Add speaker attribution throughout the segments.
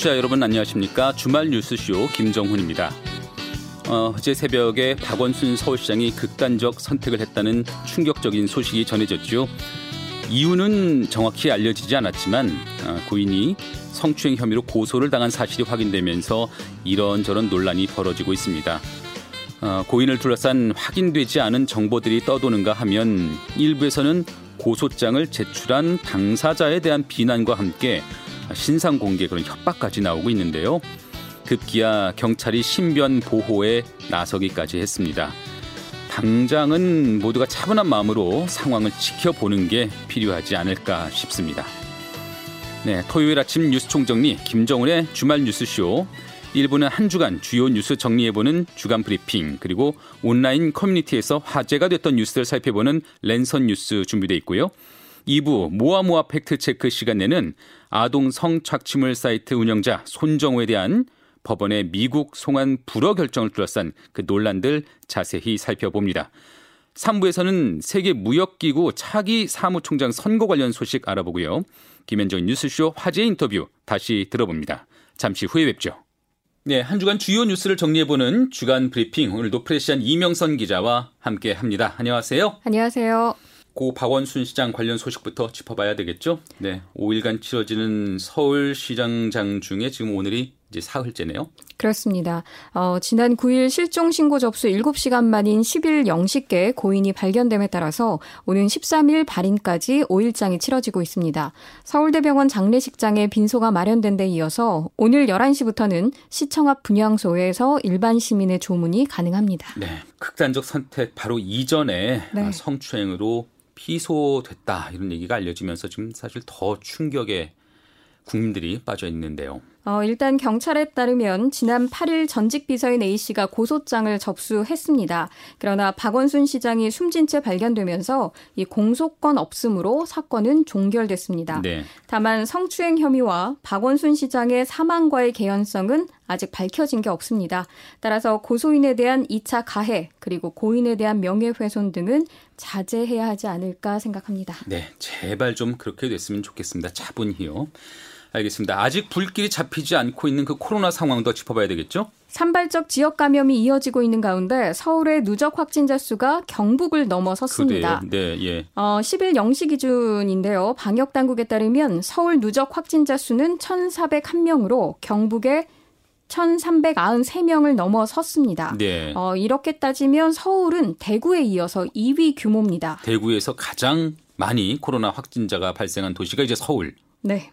Speaker 1: 청취자 여러분 안녕하십니까? 주말 뉴스쇼 김정훈입니다. 어, 제 새벽에 박원순 서울시장이 극단적 선택을 했다는 충격적인 소식이 전해졌죠. 이유는 정확히 알려지지 않았지만 어, 고인이 성추행 혐의로 고소를 당한 사실이 확인되면서 이런저런 논란이 벌어지고 있습니다. 어, 고인을 둘러싼 확인되지 않은 정보들이 떠도는가 하면 일부에서는 고소장을 제출한 당사자에 대한 비난과 함께 신상 공개 그런 협박까지 나오고 있는데요. 급기야 경찰이 신변 보호에 나서기까지 했습니다. 당장은 모두가 차분한 마음으로 상황을 지켜보는 게 필요하지 않을까 싶습니다. 네, 토요일 아침 뉴스 총정리 김정은의 주말 뉴스쇼 1부는 한 주간 주요 뉴스 정리해보는 주간 브리핑 그리고 온라인 커뮤니티에서 화제가 됐던 뉴스를 살펴보는 랜선 뉴스 준비되어 있고요. 2부 모아모아 팩트체크 시간에는 아동 성착취물 사이트 운영자 손정우에 대한 법원의 미국 송환 불허 결정을 둘러싼 그 논란들 자세히 살펴봅니다. 3부에서는 세계 무역기구 차기 사무총장 선거 관련 소식 알아보고요. 김현정 뉴스쇼 화제 인터뷰 다시 들어봅니다. 잠시 후에 뵙죠. 네, 한 주간 주요 뉴스를 정리해보는 주간 브리핑. 오늘도 프레시안 이명선 기자와 함께 합니다. 안녕하세요.
Speaker 2: 안녕하세요.
Speaker 1: 고 박원순 시장 관련 소식부터 짚어봐야 되겠죠? 네, 5일간 치러지는 서울시장장 중에 지금 오늘이 이제 사흘째네요.
Speaker 2: 그렇습니다. 어, 지난 9일 실종 신고 접수 7시간 만인 10일 0시께 고인이 발견됨에 따라서 오는 13일 발인까지 5일장이 치러지고 있습니다. 서울대병원 장례식장에 빈소가 마련된 데 이어서 오늘 11시부터는 시청 앞 분향소에서 일반 시민의 조문이 가능합니다.
Speaker 1: 네. 극단적 선택 바로 이전에 네. 성추행으로 피소됐다 이런 얘기가 알려지면서 지금 사실 더 충격에 국민들이 빠져 있는데요.
Speaker 2: 어, 일단 경찰에 따르면 지난 8일 전직 비서인 A씨가 고소장을 접수했습니다. 그러나 박원순 시장이 숨진 채 발견되면서 이 공소권 없음으로 사건은 종결됐습니다. 네. 다만 성추행 혐의와 박원순 시장의 사망과의 개연성은 아직 밝혀진 게 없습니다. 따라서 고소인에 대한 2차 가해 그리고 고인에 대한 명예훼손 등은 자제해야 하지 않을까 생각합니다.
Speaker 1: 네, 제발 좀 그렇게 됐으면 좋겠습니다. 차분히요. 알겠습니다. 아직 불길이 잡히지 않고 있는 그 코로나 상황도 짚어봐야 되겠죠?
Speaker 2: 산발적 지역 감염이 이어지고 있는 가운데 서울의 누적 확진자 수가 경북을 넘어섰습니다.
Speaker 1: 그래요? 네, 예.
Speaker 2: 어, 10일 0시 기준인데요. 방역 당국에 따르면 서울 누적 확진자 수는 1,401명으로 경북의 1,393명을 넘어섰습니다. 네. 어, 이렇게 따지면 서울은 대구에 이어서 2위 규모입니다.
Speaker 1: 대구에서 가장 많이 코로나 확진자가 발생한 도시가 이제 서울.
Speaker 2: 네.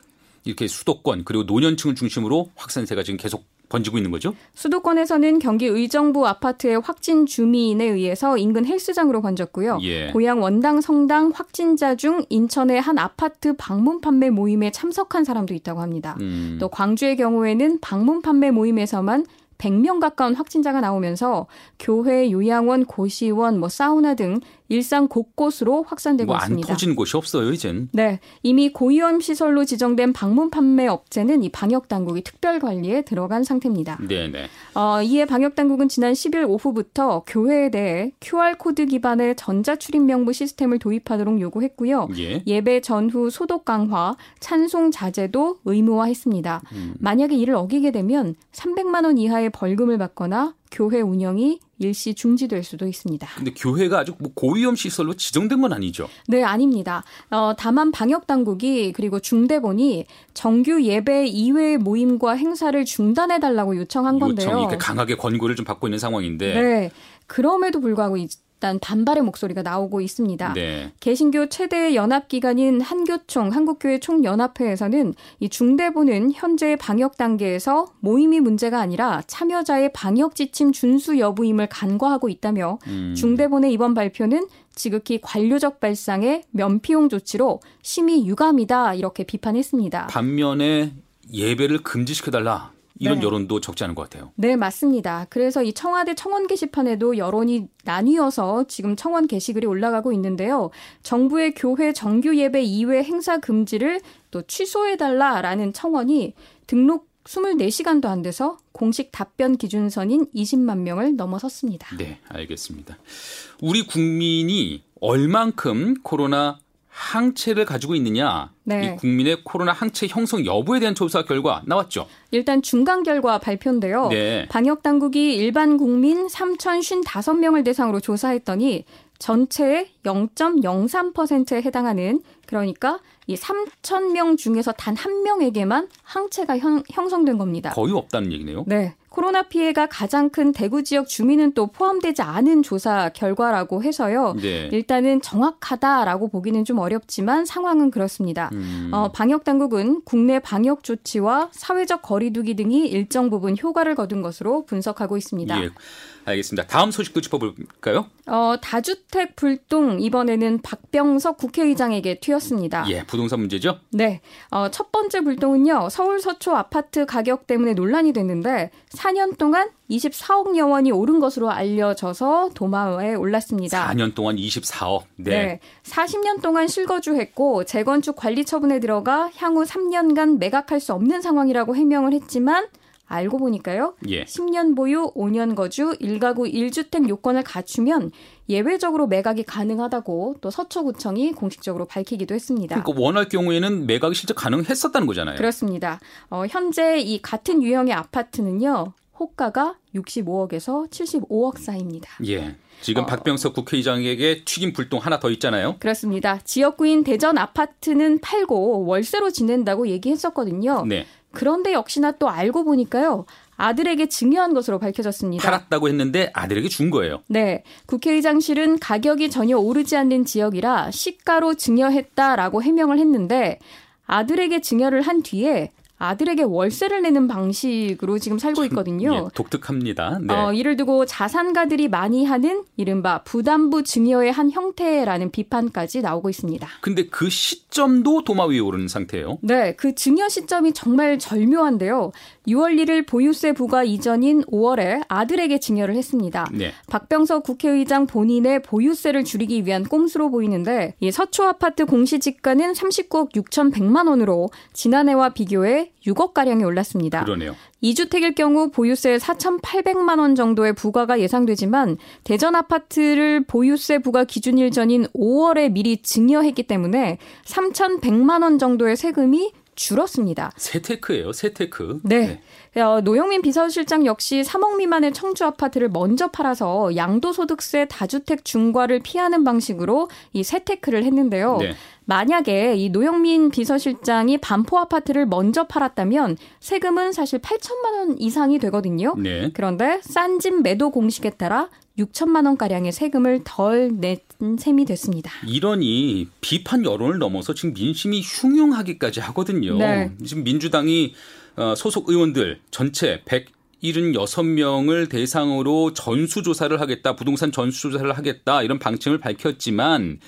Speaker 1: 이렇게 수도권 그리고 노년층을 중심으로 확산세가 지금 계속 번지고 있는 거죠?
Speaker 2: 수도권에서는 경기 의정부 아파트의 확진 주민에 의해서 인근 헬스장으로 번졌고요. 예. 고향 원당 성당 확진자 중 인천의 한 아파트 방문 판매 모임에 참석한 사람도 있다고 합니다. 음. 또 광주의 경우에는 방문 판매 모임에서만 100명 가까운 확진자가 나오면서 교회, 요양원, 고시원, 뭐 사우나 등 일상 곳곳으로 확산되고
Speaker 1: 뭐
Speaker 2: 있습니다.
Speaker 1: 안 터진 곳이 없어요, 이젠.
Speaker 2: 네, 이미 고위험 시설로 지정된 방문 판매 업체는 이 방역 당국이 특별 관리에 들어간 상태입니다.
Speaker 1: 네, 네.
Speaker 2: 어, 이에 방역 당국은 지난 10일 오후부터 교회에 대해 QR 코드 기반의 전자 출입 명부 시스템을 도입하도록 요구했고요. 예배 전후 소독 강화, 찬송 자제도 의무화했습니다. 음. 만약에 이를 어기게 되면 300만 원 이하의 벌금을 받거나 교회 운영이 일시 중지될 수도 있습니다.
Speaker 1: 근데 교회가 아주 뭐 고위험 시설로 지정된 건 아니죠?
Speaker 2: 네, 아닙니다. 어, 다만 방역 당국이 그리고 중대본이 정규 예배 이외의 모임과 행사를 중단해 달라고 요청한 건데요.
Speaker 1: 요청이 강하게 권고를 좀 받고 있는 상황인데.
Speaker 2: 네. 그럼에도 불구하고 일단 반발의 목소리가 나오고 있습니다. 네. 개신교 최대 연합 기관인 한교총 한국교회 총연합회에서는 이 중대본은 현재 방역 단계에서 모임이 문제가 아니라 참여자의 방역 지침 준수 여부임을 간과하고 있다며 음. 중대본의 이번 발표는 지극히 관료적 발상의 면피용 조치로 심히 유감이다 이렇게 비판했습니다.
Speaker 1: 반면에 예배를 금지시켜달라 이런 네. 여론도 적지 않은 것 같아요.
Speaker 2: 네, 맞습니다. 그래서 이 청와대 청원 게시판에도 여론이 나뉘어서 지금 청원 게시글이 올라가고 있는데요. 정부의 교회 정규 예배 이외 행사 금지를 또 취소해달라라는 청원이 등록 24시간도 안 돼서 공식 답변 기준선인 20만 명을 넘어섰습니다.
Speaker 1: 네, 알겠습니다. 우리 국민이 얼만큼 코로나 항체를 가지고 있느냐
Speaker 2: 네.
Speaker 1: 이 국민의 코로나 항체 형성 여부에 대한 조사 결과 나왔죠.
Speaker 2: 일단 중간 결과 발표인데요.
Speaker 1: 네.
Speaker 2: 방역 당국이 일반 국민 3,055명을 대상으로 조사했더니 전체의 0.03%에 해당하는 그러니까 이 3,000명 중에서 단 한 명에게만 항체가 형, 형성된 겁니다.
Speaker 1: 거의 없다는 얘기네요.
Speaker 2: 네. 코로나 피해가 가장 큰 대구 지역 주민은 또 포함되지 않은 조사 결과라고 해서요.
Speaker 1: 네.
Speaker 2: 일단은 정확하다라고 보기는 좀 어렵지만 상황은 그렇습니다.
Speaker 1: 음.
Speaker 2: 어, 방역 당국은 국내 방역 조치와 사회적 거리두기 등이 일정 부분 효과를 거둔 것으로 분석하고 있습니다.
Speaker 1: 예. 알겠습니다. 다음 소식도 짚어볼까요?
Speaker 2: 어, 다주택 불똥 이번에는 박병석 국회의장에게 튀었습니다.
Speaker 1: 예, 부동산 문제죠.
Speaker 2: 네. 어, 첫 번째 불똥은요, 서울 서초 아파트 가격 때문에 논란이 됐는데, 4년 동안 24억여 원이 오른 것으로 알려져서 도마에 올랐습니다.
Speaker 1: 4년 동안 24억. 네.
Speaker 2: 네. 40년 동안 실거주했고, 재건축 관리 처분에 들어가 향후 3년간 매각할 수 없는 상황이라고 해명을 했지만, 알고 보니까요.
Speaker 1: 예.
Speaker 2: 10년 보유, 5년 거주, 1가구 1주택 요건을 갖추면 예외적으로 매각이 가능하다고 또 서초구청이 공식적으로 밝히기도 했습니다.
Speaker 1: 그러니까 원할 경우에는 매각이 실제 가능했었다는 거잖아요.
Speaker 2: 그렇습니다. 어, 현재 이 같은 유형의 아파트는요. 호가가 65억에서 75억 사이입니다.
Speaker 1: 예. 지금
Speaker 2: 어.
Speaker 1: 박병석 국회의장에게 튀김 불똥 하나 더 있잖아요.
Speaker 2: 그렇습니다. 지역구인 대전 아파트는 팔고 월세로 지낸다고 얘기했었거든요.
Speaker 1: 네.
Speaker 2: 그런데 역시나 또 알고 보니까요. 아들에게 증여한 것으로 밝혀졌습니다.
Speaker 1: 팔았다고 했는데 아들에게 준 거예요.
Speaker 2: 네. 국회의장실은 가격이 전혀 오르지 않는 지역이라 시가로 증여했다라고 해명을 했는데 아들에게 증여를 한 뒤에 아들에게 월세를 내는 방식으로 지금 살고 있거든요.
Speaker 1: 예, 독특합니다. 네.
Speaker 2: 어, 이를 두고 자산가들이 많이 하는 이른바 부담부 증여의 한 형태라는 비판까지 나오고 있습니다.
Speaker 1: 근데 그 시점도 도마 위에 오르는 상태예요.
Speaker 2: 네, 그 증여 시점이 정말 절묘한데요. 6월 1일 보유세 부과 이전인 5월에 아들에게 증여를 했습니다.
Speaker 1: 네.
Speaker 2: 박병석 국회의장 본인의 보유세를 줄이기 위한 꼼수로 보이는데 이 서초 아파트 공시지가는 39억 6,100만 원으로 지난해와 비교해 6억 가량이 올랐습니다.
Speaker 1: 그러네요.
Speaker 2: 2주택일 경우 보유세 4,800만 원 정도의 부과가 예상되지만 대전 아파트를 보유세 부과 기준일 전인 5월에 미리 증여했기 때문에 3,100만 원 정도의 세금이 줄었습니다.
Speaker 1: 세테크예요. 세테크.
Speaker 2: 네. 어, 노영민 비서실장 역시 3억 미만의 청주 아파트를 먼저 팔아서 양도소득세 다주택 중과를 피하는 방식으로 이 세테크를 했는데요.
Speaker 1: 네.
Speaker 2: 만약에 이 노영민 비서실장이 반포 아파트를 먼저 팔았다면 세금은 사실 8천만 원 이상이 되거든요.
Speaker 1: 네.
Speaker 2: 그런데 싼 집 매도 공식에 따라 6천만 원 가량의 세금을 덜 낸 셈이 됐습니다.
Speaker 1: 이러니 비판 여론을 넘어서 지금 민심이 흉흉하기까지 하거든요.
Speaker 2: 네.
Speaker 1: 지금 민주당이 어, 소속 의원들 전체 176명을 대상으로 전수조사를 하겠다, 부동산 전수조사를 하겠다 이런 방침을 밝혔지만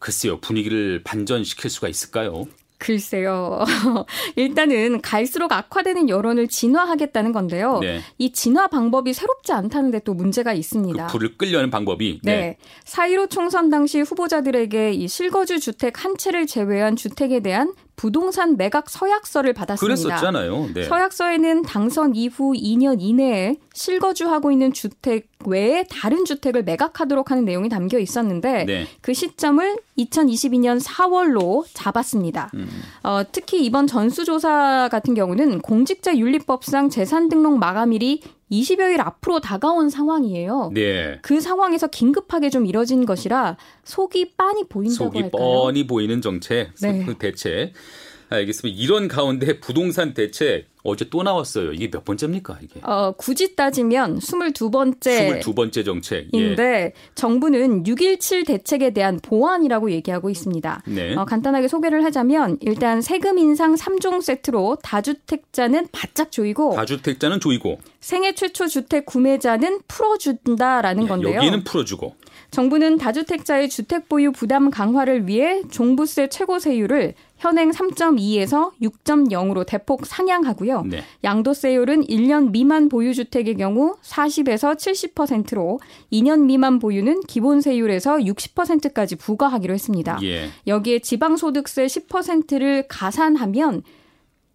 Speaker 1: 글쎄요 분위기를 반전시킬 수가 있을까요?
Speaker 2: 글쎄요. 일단은 갈수록 악화되는 여론을 진화하겠다는 건데요.
Speaker 1: 네.
Speaker 2: 이 진화 방법이 새롭지 않다는데 또 문제가 있습니다.
Speaker 1: 그 불을 끌려는 방법이
Speaker 2: 네. 4.15 총선 당시 후보자들에게 이 실거주 주택 한 채를 제외한 주택에 대한 부동산 매각 서약서를 받았습니다.
Speaker 1: 그랬었잖아요. 네.
Speaker 2: 서약서에는 당선 이후 2년 이내에 실거주하고 있는 주택 외에 다른 주택을 매각하도록 하는 내용이 담겨 있었는데
Speaker 1: 네.
Speaker 2: 그 시점을 2022년 4월로 잡았습니다.
Speaker 1: 음.
Speaker 2: 어, 특히 이번 전수조사 같은 경우는 공직자윤리법상 재산 등록 마감일이 20여일 앞으로 다가온 상황이에요.
Speaker 1: 네.
Speaker 2: 그 상황에서 긴급하게 좀 이뤄진 것이라 속이 빤히 보인다고
Speaker 1: 속이
Speaker 2: 할까요?
Speaker 1: 뻔히 보이는 정책,
Speaker 2: 네.
Speaker 1: 그 대책. 알겠습니다. 이런 가운데 부동산 대책 어제 또 나왔어요. 이게 몇 번째입니까? 이게
Speaker 2: 어, 굳이 따지면 22번째
Speaker 1: 22번째 정책. 예.
Speaker 2: 인데 정부는 6.17 대책에 대한 보완이라고 얘기하고 있습니다.
Speaker 1: 네.
Speaker 2: 어, 간단하게 소개를 하자면 일단 세금 인상 3종 세트로 다주택자는 바짝 조이고
Speaker 1: 다주택자는 조이고
Speaker 2: 생애 최초 주택 구매자는 풀어준다라는 건데요.
Speaker 1: 예, 여기는 풀어주고
Speaker 2: 정부는 다주택자의 주택 보유 부담 강화를 위해 종부세 최고 세율을 현행 3.2에서 6.0으로 대폭 상향하고요.
Speaker 1: 네.
Speaker 2: 양도세율은 1년 미만 보유 주택의 경우 40에서 70%로 2년 미만 보유는 기본 세율에서 60%까지 부과하기로 했습니다.
Speaker 1: 예.
Speaker 2: 여기에 지방 소득세 10%를 가산하면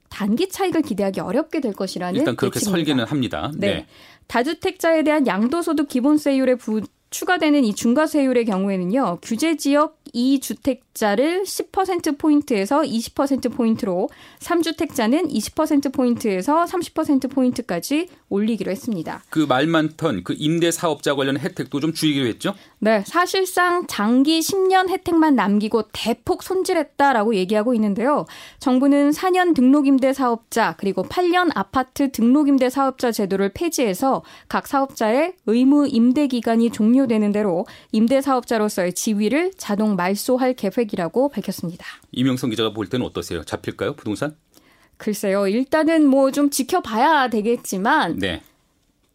Speaker 2: 단기 차익을 기대하기 어렵게 될 것이라는
Speaker 1: 일단 그렇게
Speaker 2: 예측입니다.
Speaker 1: 설계는 합니다.
Speaker 2: 네.
Speaker 1: 네.
Speaker 2: 다주택자에 대한 양도소득 기본세율에 부, 추가되는 이 중과세율의 경우에는요, 규제 지역 2주택 가입자를 10%포인트에서 20%포인트로 3주택자는 20%포인트에서 30%포인트까지 올리기로 했습니다.
Speaker 1: 그말 많던 그 임대 사업자 관련 혜택도 좀 줄이기로 했죠?
Speaker 2: 네, 사실상 장기 10년 혜택만 남기고 대폭 손질했다라고 얘기하고 있는데요. 정부는 4년 등록임대 사업자 그리고 8년 아파트 등록임대 사업자 제도를 폐지해서 각 사업자의 의무 임대 기간이 종료되는 대로 임대 사업자로서의 지위를 자동 말소할 계획 이라고 밝혔습니다.
Speaker 1: 이명성 기자가 볼 때는 어떠세요? 잡힐까요, 부동산?
Speaker 2: 글쎄요. 일단은 뭐 좀 지켜봐야 되겠지만 네.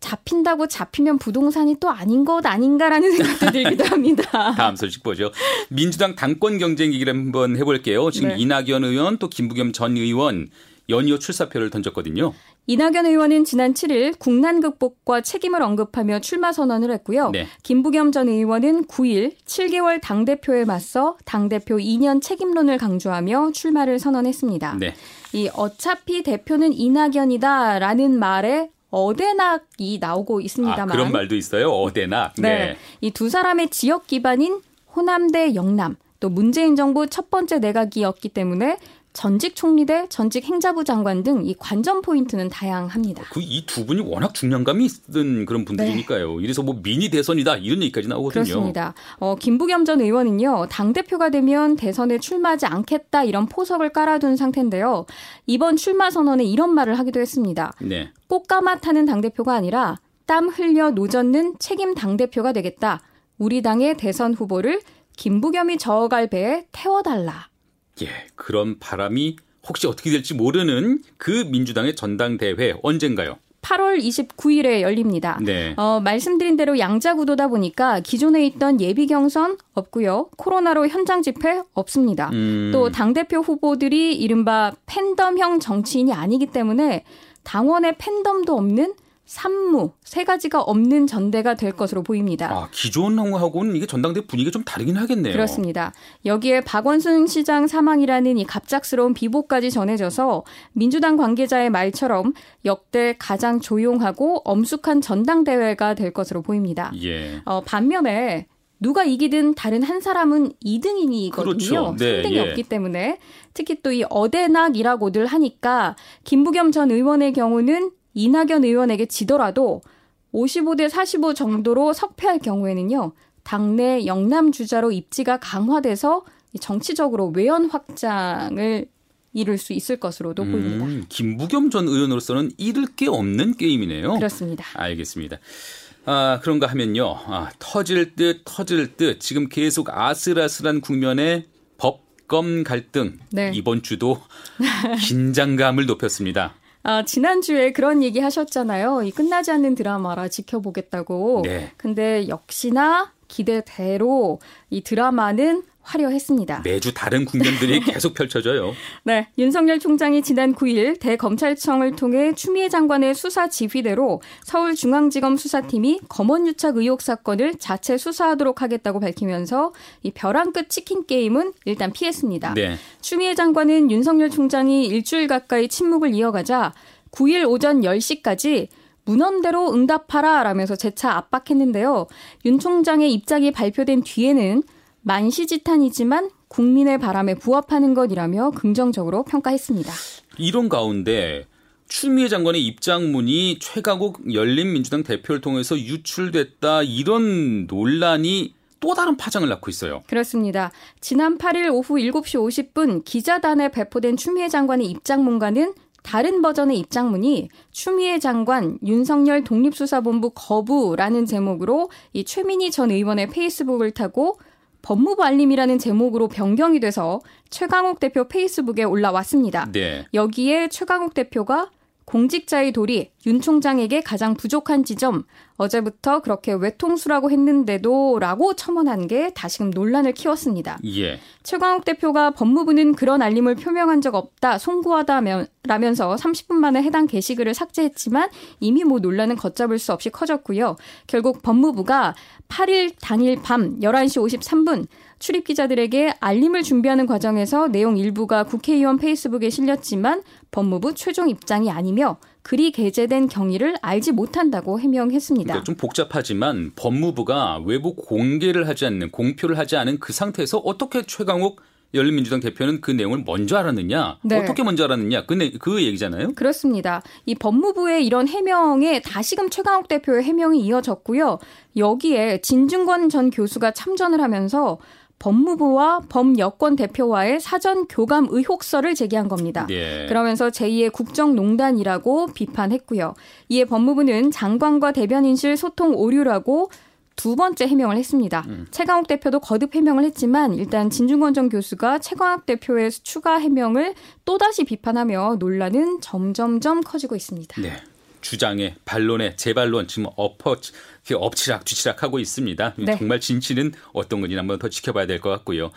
Speaker 2: 잡힌다고 잡히면 부동산이 또 아닌 것 아닌가라는 생각도 들기도 합니다.
Speaker 1: 다음 소식 보죠. 민주당 당권 경쟁 얘기를 한번 해볼게요. 지금 네. 이낙연 의원 또 김부겸 전 의원 연이어 출사표를 던졌거든요.
Speaker 2: 이낙연 의원은 지난 7일 국난 극복과 책임을 언급하며 출마 선언을 했고요. 네. 김부겸 전 의원은 9일 7개월 당대표에 맞서 당대표 2년 책임론을 강조하며 출마를 선언했습니다. 네. 이 어차피 대표는 이낙연이다라는 말에 어대낙이 나오고 있습니다만
Speaker 1: 아, 그런 말도 있어요. 어대낙. 네. 네.
Speaker 2: 이 두 사람의 지역 기반인 호남 대 영남 또 문재인 정부 첫 번째 내각이었기 때문에 전직 총리 대 전직 행자부 장관 등 이 관전 포인트는 다양합니다.
Speaker 1: 그 이 두 분이 워낙 중량감이 있는 그런 분들이니까요. 네. 이래서 뭐 미니 대선이다 이런 얘기까지 나오거든요.
Speaker 2: 그렇습니다. 어, 김부겸 전 의원은요 당 대표가 되면 대선에 출마하지 않겠다 이런 포석을 깔아둔 상태인데요. 이번 출마 선언에 이런 말을 하기도 했습니다. 네. 꽃가마 타는 당 대표가 아니라 땀 흘려 노젓는 책임 당 대표가 되겠다. 우리 당의 대선 후보를 김부겸이 저어갈 배에 태워달라.
Speaker 1: 예, 그런 바람이 혹시 어떻게 될지 모르는 그 민주당의 전당대회 언젠가요?
Speaker 2: 8월 29일에 열립니다. 네. 어, 말씀드린 대로 양자구도다 보니까 기존에 있던 예비 경선 없고요. 코로나로 현장 집회 없습니다. 음. 또 당대표 후보들이 이른바 팬덤형 정치인이 아니기 때문에 당원의 팬덤도 없는 산무 세 가지가 없는 전대가 될 것으로 보입니다.
Speaker 1: 아, 기존 하고는 이게 전당대 분위기가 좀 다르긴 하겠네요.
Speaker 2: 그렇습니다. 여기에 박원순 시장 사망이라는 이 갑작스러운 비보까지 전해져서 민주당 관계자의 말처럼 역대 가장 조용하고 엄숙한 전당대회가 될 것으로 보입니다. 예. 어, 반면에 누가 이기든 다른 한 사람은 2등이거든요. 그렇죠. 네, 3등이 예. 없기 때문에 특히 또 이 어대낙이라고들 하니까 김부겸 전 의원의 경우는 이낙연 의원에게 지더라도 55대 45 정도로 석패할 경우에는요. 당내 영남 주자로 입지가 강화돼서 정치적으로 외연 확장을 이룰 수 있을 것으로도 음, 보입니다.
Speaker 1: 김부겸 전 의원으로서는 잃을 게 없는 게임이네요.
Speaker 2: 그렇습니다.
Speaker 1: 알겠습니다. 아, 그런가 하면요. 아, 터질 듯 터질 듯 지금 계속 아슬아슬한 국면에 법검 갈등 네. 이번 주도 긴장감을 높였습니다.
Speaker 2: 아, 지난주에 그런 얘기 하셨잖아요. 이 끝나지 않는 드라마라 지켜보겠다고. 네. 근데 역시나 기대대로 이 드라마는 화려했습니다.
Speaker 1: 매주 다른 국면들이 계속 펼쳐져요.
Speaker 2: 네. 윤석열 총장이 지난 9일 대검찰청을 통해 추미애 장관의 수사 지휘대로 서울중앙지검 수사팀이 검언유착 의혹 사건을 자체 수사하도록 하겠다고 밝히면서 이 벼랑 끝 치킨 게임은 일단 피했습니다. 네. 추미애 장관은 윤석열 총장이 일주일 가까이 침묵을 이어가자 9일 오전 10시까지 문헌대로 응답하라 라면서 재차 압박했는데요. 윤 총장의 입장이 발표된 뒤에는 만시지탄이지만 국민의 바람에 부합하는 것이라며 긍정적으로 평가했습니다.
Speaker 1: 이런 가운데 추미애 장관의 입장문이 최강욱 열린민주당 대표를 통해서 유출됐다 이런 논란이 또 다른 파장을 낳고 있어요.
Speaker 2: 그렇습니다. 지난 8일 오후 7시 50분 기자단에 배포된 추미애 장관의 입장문과는 다른 버전의 입장문이 추미애 장관 윤석열 독립수사본부 거부라는 제목으로 이 최민희 전 의원의 페이스북을 타고 법무부 알림이라는 제목으로 변경이 돼서 최강욱 대표 페이스북에 올라왔습니다. 네. 여기에 최강욱 대표가 공직자의 도리, 윤 총장에게 가장 부족한 지점, 어제부터 그렇게 외통수라고 했는데도 라고 첨언한 게 다시금 논란을 키웠습니다. 예. 최광욱 대표가 법무부는 그런 알림을 표명한 적 없다, 송구하다라면서 30분 만에 해당 게시글을 삭제했지만 이미 뭐 논란은 걷잡을 수 없이 커졌고요. 결국 법무부가 8일 당일 밤 11시 53분 출입 기자들에게 알림을 준비하는 과정에서 내용 일부가 국회의원 페이스북에 실렸지만 법무부 최종 입장이 아니며 글이 게재된 경위를 알지 못한다고 해명했습니다.
Speaker 1: 그러니까 좀 복잡하지만 법무부가 외부 공개를 하지 않는 공표를 하지 않은 그 상태에서 어떻게 최강욱 열린민주당 대표는 그 내용을 먼저 알았느냐, 네. 어떻게 먼저 알았느냐, 그, 내, 그 얘기잖아요.
Speaker 2: 그렇습니다. 이 법무부의 이런 해명에 다시금 최강욱 대표의 해명이 이어졌고요. 여기에 진중권 전 교수가 참전을 하면서 법무부와 범여권 대표와의 사전 교감 의혹서를 제기한 겁니다. 예. 그러면서 제2의 국정농단이라고 비판했고요. 이에 법무부는 장관과 대변인실 소통 오류라고 두 번째 해명을 했습니다. 음. 최강욱 대표도 거듭 해명을 했지만 일단 진중권 전 교수가 최강욱 대표의 추가 해명을 또다시 비판하며 논란은 점점점 커지고 있습니다.
Speaker 1: 네. 주장에 반론에 재반론 지금 엎어 엎치락 뒤치락 하고 있습니다. 네. 정말 진실은 어떤 건지 한번 더 지켜봐야 될 것 같고요.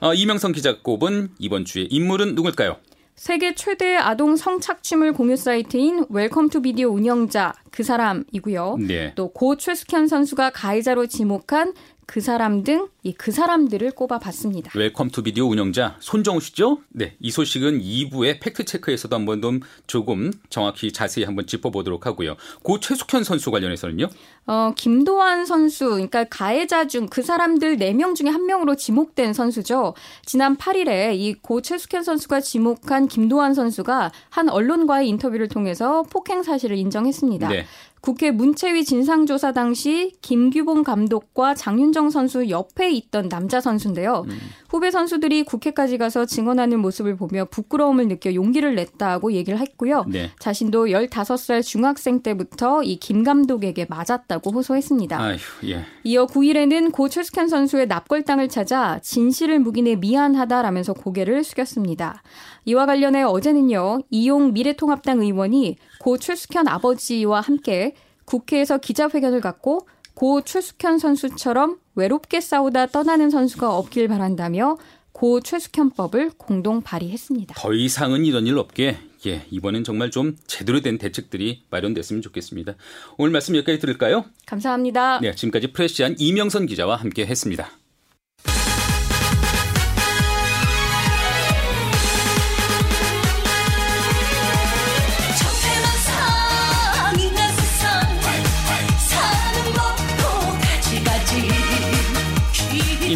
Speaker 1: 어, 이명성 기자 꼽은 이번 주의 인물은 누굴까요?
Speaker 2: 세계 최대 아동 성착취물 공유 사이트인 웰컴 투 비디오 운영자 그 사람이고요. 네. 또 고 최숙현 선수가 가해자로 지목한 그 사람 등 이 그 사람들을 꼽아봤습니다.
Speaker 1: 웰컴 투 비디오 운영자 손정우 씨죠? 네, 이 소식은 2부의 팩트 체크에서도 한번 좀 조금 정확히 자세히 한번 짚어보도록 하고요. 고 최숙현 선수 관련해서는요?
Speaker 2: 어, 김도환 선수, 그러니까 가해자 중 그 사람들 4명 중에 한 명으로 지목된 선수죠. 지난 8일에 이 고 최숙현 선수가 지목한 김도환 선수가 한 언론과의 인터뷰를 통해서 폭행 사실을 인정했습니다. 네. 국회 문체위 진상조사 당시 김규봉 감독과 장윤정 선수 옆에 있던 남자 선수인데요. 음. 후배 선수들이 국회까지 가서 증언하는 모습을 보며 부끄러움을 느껴 용기를 냈다고 얘기를 했고요. 네. 자신도 15살 중학생 때부터 이 김 감독에게 맞았다고 호소했습니다. 아휴, 예. 이어 9일에는 고 최숙현 선수의 납골당을 찾아 진실을 묵인해 미안하다라면서 고개를 숙였습니다. 이와 관련해 어제는요, 이용 미래통합당 의원이 고 최숙현 아버지와 함께 국회에서 기자회견을 갖고 고 최숙현 선수처럼 외롭게 싸우다 떠나는 선수가 없길 바란다며 고 최숙현법을 공동 발의했습니다.
Speaker 1: 더 이상은 이런 일 없게 예, 이번엔 정말 좀 제대로 된 대책들이 마련됐으면 좋겠습니다. 오늘 말씀 여기까지 들을까요?
Speaker 2: 감사합니다.
Speaker 1: 네, 지금까지 프레시안 이명선 기자와 함께 했습니다.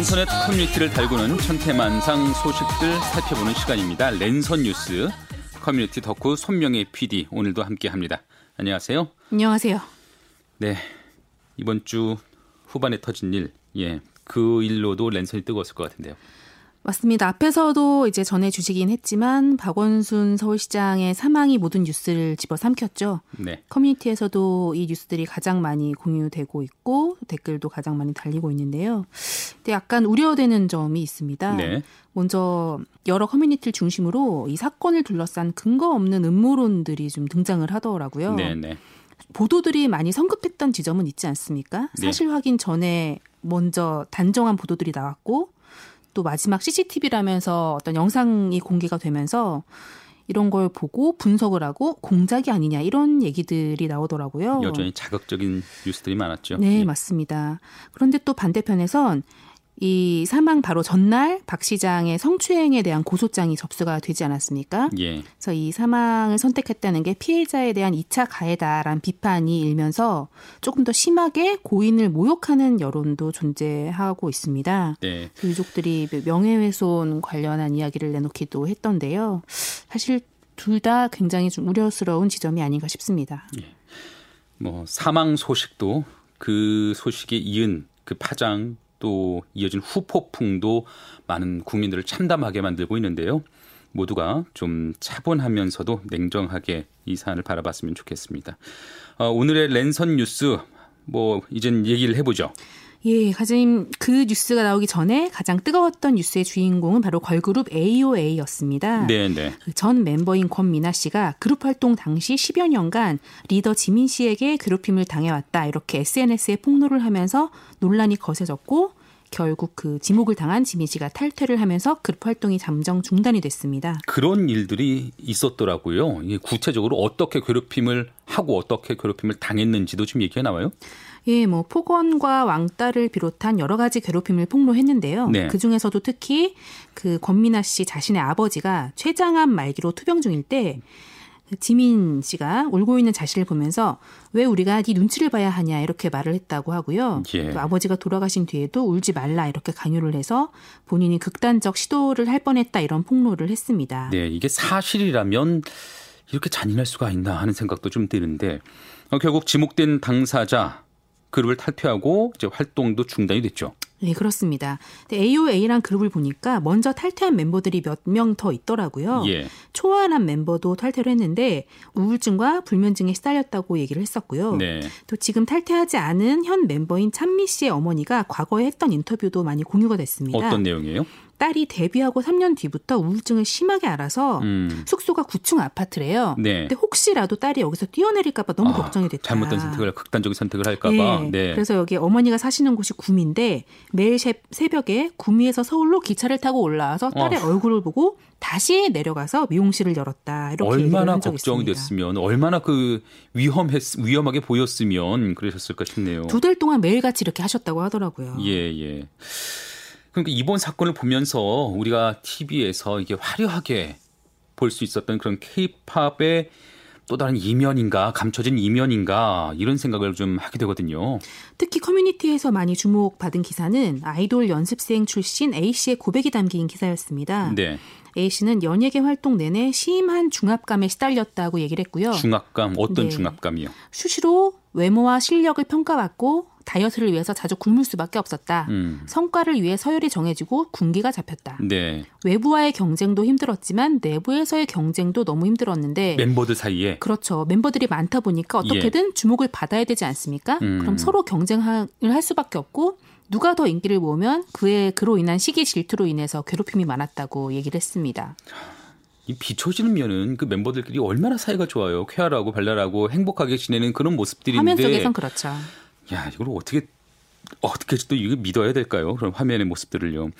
Speaker 1: 인터넷 커뮤니티를 달구는 천태만상 소식들 살펴보는 시간입니다. 랜선 뉴스 커뮤니티 덕후 손명의 PD 오늘도 함께합니다. 안녕하세요.
Speaker 3: 안녕하세요.
Speaker 1: 네 이번 주 후반에 터진 일, 예, 그 일로도 랜선이 뜨거웠을 것 같은데요.
Speaker 3: 맞습니다. 앞에서도 이제 전해 주시긴 했지만 박원순 서울시장의 사망이 모든 뉴스를 집어삼켰죠. 네. 커뮤니티에서도 이 뉴스들이 가장 많이 공유되고 있고 댓글도 가장 많이 달리고 있는데요. 근데 약간 우려되는 점이 있습니다. 네. 먼저 여러 커뮤니티를 중심으로 이 사건을 둘러싼 근거 없는 음모론들이 좀 등장을 하더라고요. 네, 네. 보도들이 많이 성급했던 지점은 있지 않습니까? 네. 사실 확인 전에 먼저 단정한 보도들이 나왔고 또 마지막 CCTV라면서 어떤 영상이 공개가 되면서 이런 걸 보고 분석을 하고 공작이 아니냐 이런 얘기들이 나오더라고요.
Speaker 1: 여전히 자극적인 뉴스들이 많았죠.
Speaker 3: 네, 예. 맞습니다. 그런데 또 반대편에선 이 사망 바로 전날 박 시장의 성추행에 대한 고소장이 접수가 되지 않았습니까? 예. 그래서 이 사망을 선택했다는 게 피해자에 대한 2차 가해다라는 비판이 일면서 조금 더 심하게 고인을 모욕하는 여론도 존재하고 있습니다. 네. 그 유족들이 명예훼손 관련한 이야기를 내놓기도 했던데요. 사실 둘 다 굉장히 좀 우려스러운 지점이 아닌가 싶습니다. 예.
Speaker 1: 뭐 사망 소식도 그 소식에 이은 그 파장 또 이어진 후폭풍도 많은 국민들을 참담하게 만들고 있는데요. 모두가 좀 차분하면서도 냉정하게 이 사안을 바라봤으면 좋겠습니다. 어, 오늘의 랜선 뉴스 뭐 이젠 얘기를 해보죠.
Speaker 3: 예, 가장 그 뉴스가 나오기 전에 가장 뜨거웠던 뉴스의 주인공은 바로 걸그룹 AOA였습니다. 네, 네. 전 멤버인 권미나 씨가 그룹 활동 당시 10여 년간 리더 지민 씨에게 괴롭힘을 당해왔다. 이렇게 SNS에 폭로를 하면서 논란이 거세졌고 결국 그 지목을 당한 지민 씨가 탈퇴를 하면서 그룹 활동이 잠정 중단이 됐습니다.
Speaker 1: 그런 일들이 있었더라고요. 구체적으로 어떻게 괴롭힘을 하고 어떻게 괴롭힘을 당했는지도 지금 얘기가 나와요?
Speaker 3: 예, 뭐 폭언과 왕따를 비롯한 여러 가지 괴롭힘을 폭로했는데요. 네. 그 중에서도 특히 그 권민아 씨 자신의 아버지가 췌장암 말기로 투병 중일 때 지민 씨가 울고 있는 자신을 보면서 왜 우리가 네 눈치를 봐야 하냐 이렇게 말을 했다고 하고요. 예. 또 아버지가 돌아가신 뒤에도 울지 말라 이렇게 강요를 해서 본인이 극단적 시도를 할 뻔했다 이런 폭로를 했습니다.
Speaker 1: 네, 이게 사실이라면 이렇게 잔인할 수가 있나 하는 생각도 좀 드는데 어, 결국 지목된 당사자 그룹을 탈퇴하고 이제 활동도 중단이 됐죠.
Speaker 3: 네, 그렇습니다. AOA란 그룹을 보니까 먼저 탈퇴한 멤버들이 몇 명 더 있더라고요. 예. 초아한 멤버도 탈퇴를 했는데 우울증과 불면증에 시달렸다고 얘기를 했었고요. 네. 또 지금 탈퇴하지 않은 현 멤버인 찬미 씨의 어머니가 과거에 했던 인터뷰도 많이 공유가 됐습니다.
Speaker 1: 어떤 내용이에요?
Speaker 3: 딸이 데뷔하고 3년 뒤부터 우울증을 심하게 앓아서 음. 숙소가 9층 아파트래요. 네. 근데 혹시라도 딸이 여기서 뛰어내릴까봐 너무 아, 걱정이 됐다.
Speaker 1: 잘못된 선택을 극단적인 선택을 할까봐.
Speaker 3: 네. 네. 그래서 여기 어머니가 사시는 곳이 구미인데 매일 새벽에 구미에서 서울로 기차를 타고 올라와서 딸의 어. 얼굴을 보고 다시 내려가서 미용실을 열었다. 이렇게
Speaker 1: 얼마나 걱정이 있습니다. 됐으면 얼마나 그 위험했 위험하게 보였으면 그러셨을까 싶네요.
Speaker 3: 두 달 동안 매일같이 이렇게 하셨다고 하더라고요.
Speaker 1: 예, 예. 그러니까 이번 사건을 보면서 우리가 TV에서 이게 화려하게 볼 수 있었던 그런 케이팝의 또 다른 이면인가 감춰진 이면인가 이런 생각을 좀 하게 되거든요.
Speaker 3: 특히 커뮤니티에서 많이 주목받은 기사는 아이돌 연습생 출신 A 씨의 고백이 담긴 기사였습니다. 네. A 씨는 연예계 활동 내내 심한 중압감에 시달렸다고 얘기를 했고요.
Speaker 1: 중압감 어떤 네. 중압감이요?
Speaker 3: 수시로 외모와 실력을 평가받고 다이어트를 위해서 자주 굶을 수밖에 없었다. 음. 성과를 위해 서열이 정해지고 군기가 잡혔다. 네. 외부와의 경쟁도 힘들었지만 내부에서의 경쟁도 너무 힘들었는데
Speaker 1: 멤버들 사이에
Speaker 3: 그렇죠. 멤버들이 많다 보니까 어떻게든 예. 주목을 받아야 되지 않습니까? 음. 그럼 서로 경쟁을 할 수밖에 없고 누가 더 인기를 모으면 그의 그로 인한 시기 질투로 인해서 괴롭힘이 많았다고 얘기를 했습니다.
Speaker 1: 이 비춰지는 그 멤버들끼리 얼마나 사이가 좋아요. 쾌활하고 발랄하고 행복하게 지내는 그런 모습들인데
Speaker 3: 화면 속에선 그렇죠.
Speaker 1: 야, 이걸 어떻게 어떻게 또 이거 믿어야 될까요? 그런 화면의 모습들을요.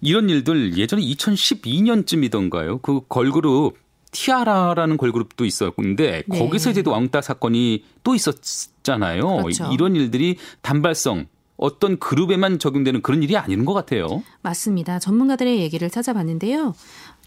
Speaker 1: 이런 일들 예전에 2012년쯤이던가요. 그 걸그룹 티아라라는 걸그룹도 있었는데 네. 거기서 이제 왕따 사건이 또 있었잖아요. 그렇죠. 이런 일들이 단발성 어떤 그룹에만 적용되는 그런 일이 아닌 것 같아요.
Speaker 3: 맞습니다. 전문가들의 얘기를 찾아봤는데요.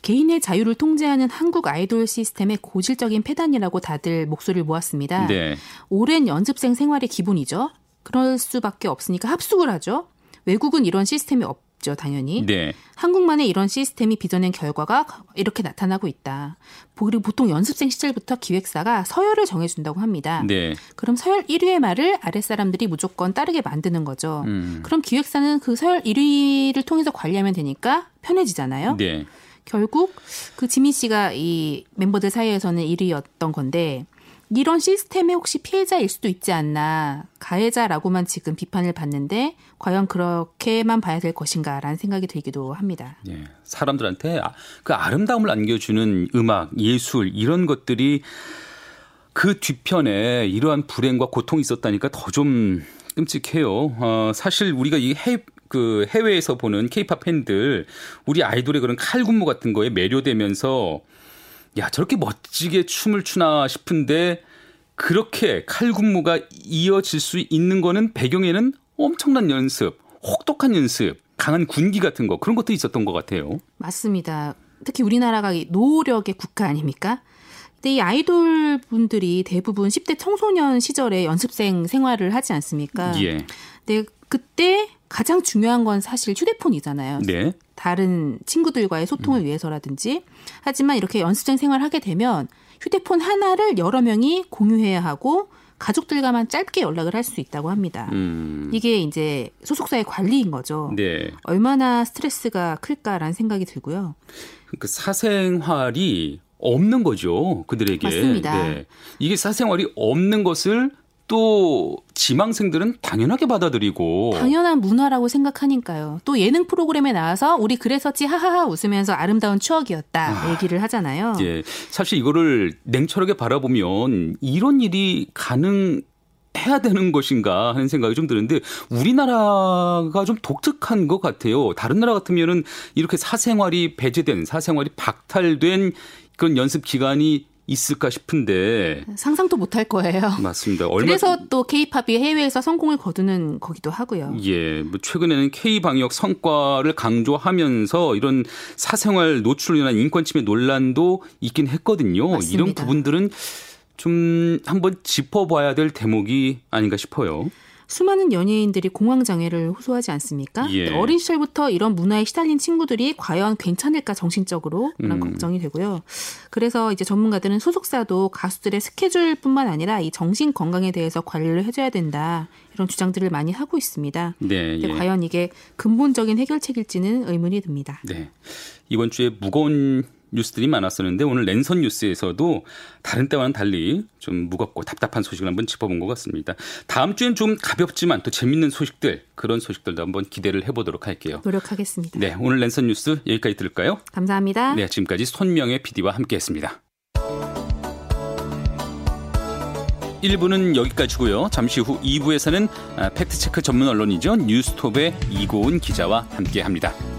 Speaker 3: 개인의 자유를 통제하는 한국 아이돌 시스템의 고질적인 폐단이라고 다들 목소리를 모았습니다. 네. 오랜 연습생 생활의 기본이죠. 그럴 수밖에 없으니까 합숙을 하죠. 외국은 이런 시스템이 없죠, 당연히. 네. 한국만의 이런 시스템이 빚어낸 결과가 이렇게 나타나고 있다. 그리고 보통 연습생 시절부터 기획사가 서열을 정해준다고 합니다. 네. 그럼 서열 1위의 말을 아랫사람들이 무조건 따르게 만드는 거죠. 음. 그럼 기획사는 그 서열 1위를 통해서 관리하면 되니까 편해지잖아요. 네. 결국 그 지민 씨가 이 멤버들 사이에서는 1위였던 건데 이런 시스템의 혹시 피해자일 수도 있지 않나 가해자라고만 지금 비판을 받는데 과연 그렇게만 봐야 될 것인가라는 생각이 들기도 합니다.
Speaker 1: 예, 사람들한테 아, 그 아름다움을 안겨주는 음악, 예술 이런 것들이 그 뒤편에 이러한 불행과 고통이 있었다니까 더 좀 끔찍해요. 어, 사실 우리가 이 해, 그 해외에서 보는 케이팝 팬들 우리 아이돌의 그런 칼군무 같은 거에 매료되면서 야 저렇게 멋지게 춤을 추나 싶은데 그렇게 칼군무가 이어질 수 있는 거는 배경에는 엄청난 연습, 혹독한 연습, 강한 군기 같은 거 그런 것도 있었던 것 같아요.
Speaker 3: 맞습니다. 특히 우리나라가 노력의 국가 아닙니까? 근데 이 아이돌 분들이 대부분 10대 청소년 시절에 연습생 생활을 하지 않습니까? 예. 근데 그때 가장 중요한 건 사실 휴대폰이잖아요. 네. 다른 친구들과의 소통을 음. 위해서라든지. 하지만 이렇게 연습생 생활을 하게 되면 휴대폰 하나를 여러 명이 공유해야 하고 가족들과만 짧게 연락을 할 수 있다고 합니다. 음. 이게 이제 소속사의 관리인 거죠. 네. 얼마나 스트레스가 클까라는 생각이 들고요.
Speaker 1: 그 사생활이 없는 거죠. 그들에게.
Speaker 3: 맞습니다. 네.
Speaker 1: 이게 사생활이 없는 것을 또 지망생들은 당연하게 받아들이고
Speaker 3: 당연한 문화라고 생각하니까요. 또 예능 프로그램에 나와서 우리 그래서지 하하하 웃으면서 아름다운 추억이었다 아, 얘기를 하잖아요.
Speaker 1: 예. 사실 이거를 냉철하게 바라보면 이런 일이 가능 해야 되는 것인가 하는 생각이 좀 드는데 우리나라가 좀 독특한 것 같아요. 다른 나라 같으면은 이렇게 사생활이 배제된 사생활이 박탈된 그런 연습 기간이 있을까 싶은데
Speaker 3: 상상도 못할 거예요.
Speaker 1: 맞습니다.
Speaker 3: 얼마... 그래서 또 K-팝이 해외에서 성공을 거두는 거기도 하고요.
Speaker 1: 예, 뭐 최근에는 K 방역 성과를 강조하면서 이런 사생활 인한 인권 침해 논란도 있긴 했거든요. 맞습니다. 이런 부분들은 좀 한번 짚어봐야 될 대목이 아닌가 싶어요.
Speaker 3: 수많은 연예인들이 공황 장애를 호소하지 않습니까? 예. 어린 시절부터 이런 문화에 시달린 친구들이 과연 괜찮을까 정신적으로 그런 음. 걱정이 되고요. 그래서 이제 전문가들은 소속사도 가수들의 스케줄뿐만 아니라 이 정신 건강에 대해서 관리를 해줘야 된다 이런 주장들을 많이 하고 있습니다. 네, 예. 과연 이게 근본적인 해결책일지는 의문이 듭니다.
Speaker 1: 네. 이번 주에 무거운 뉴스들이 많았었는데 오늘 랜선 뉴스에서도 다른 때와는 달리 좀 무겁고 답답한 소식을 한번 짚어본 것 같습니다. 다음 주엔 좀 가볍지만 또 재밌는 소식들 그런 소식들도 한번 기대를 해보도록 할게요.
Speaker 3: 노력하겠습니다.
Speaker 1: 네, 오늘 랜선 뉴스 여기까지 들을까요?
Speaker 3: 감사합니다.
Speaker 1: 네, 지금까지 손명의 PD와 함께했습니다. 1부는 여기까지고요. 잠시 후 2부에서는 아, 팩트체크 전문 언론이죠. 뉴스톱의 이고은 기자와 함께합니다.